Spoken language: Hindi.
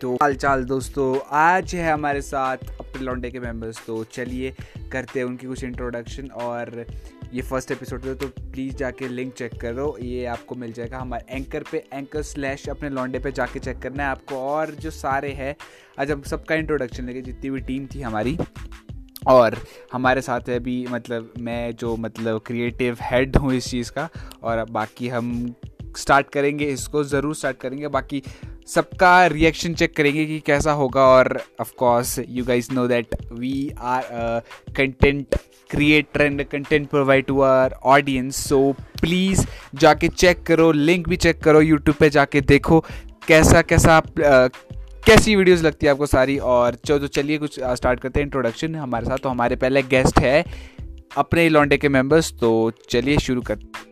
तो हाल चाल दोस्तों, आज है हमारे साथ अपने लॉन्डे के मेंबर्स तो चलिए करते हैं उनकी कुछ इंट्रोडक्शन और ये फ़र्स्ट एपिसोड है तो प्लीज़ जाके लिंक चेक करो, ये आपको मिल जाएगा हमारे एंकर पे एंकर स्लैश अपने लॉन्डे पे जाके चेक करना है आपको। और जो सारे हैं, आज हम सबका इंट्रोडक्शन लेंगे, जितनी भी टीम थी हमारी। और हमारे साथ है अभी मतलब मैं जो मतलब क्रिएटिव हेड हूँ इस चीज़ का, और बाकी हम स्टार्ट करेंगे, इसको ज़रूर स्टार्ट करेंगे। बाकी सबका रिएक्शन चेक करेंगे कि कैसा होगा और of course you guys know that we are content creator and content provide to our audience so please जाके चेक करो लिंक भी चेक करो यूट्यूब पे जाके देखो कैसा कैसा आप कैसी वीडियोस लगती है आपको सारी। और चलो तो चलिए कुछ स्टार्ट करते हैं इंट्रोडक्शन हमारे साथ। तो हमारे पहले गेस्ट है अपने लॉन्डे के मेंबर्स तो चलिए शुरू करते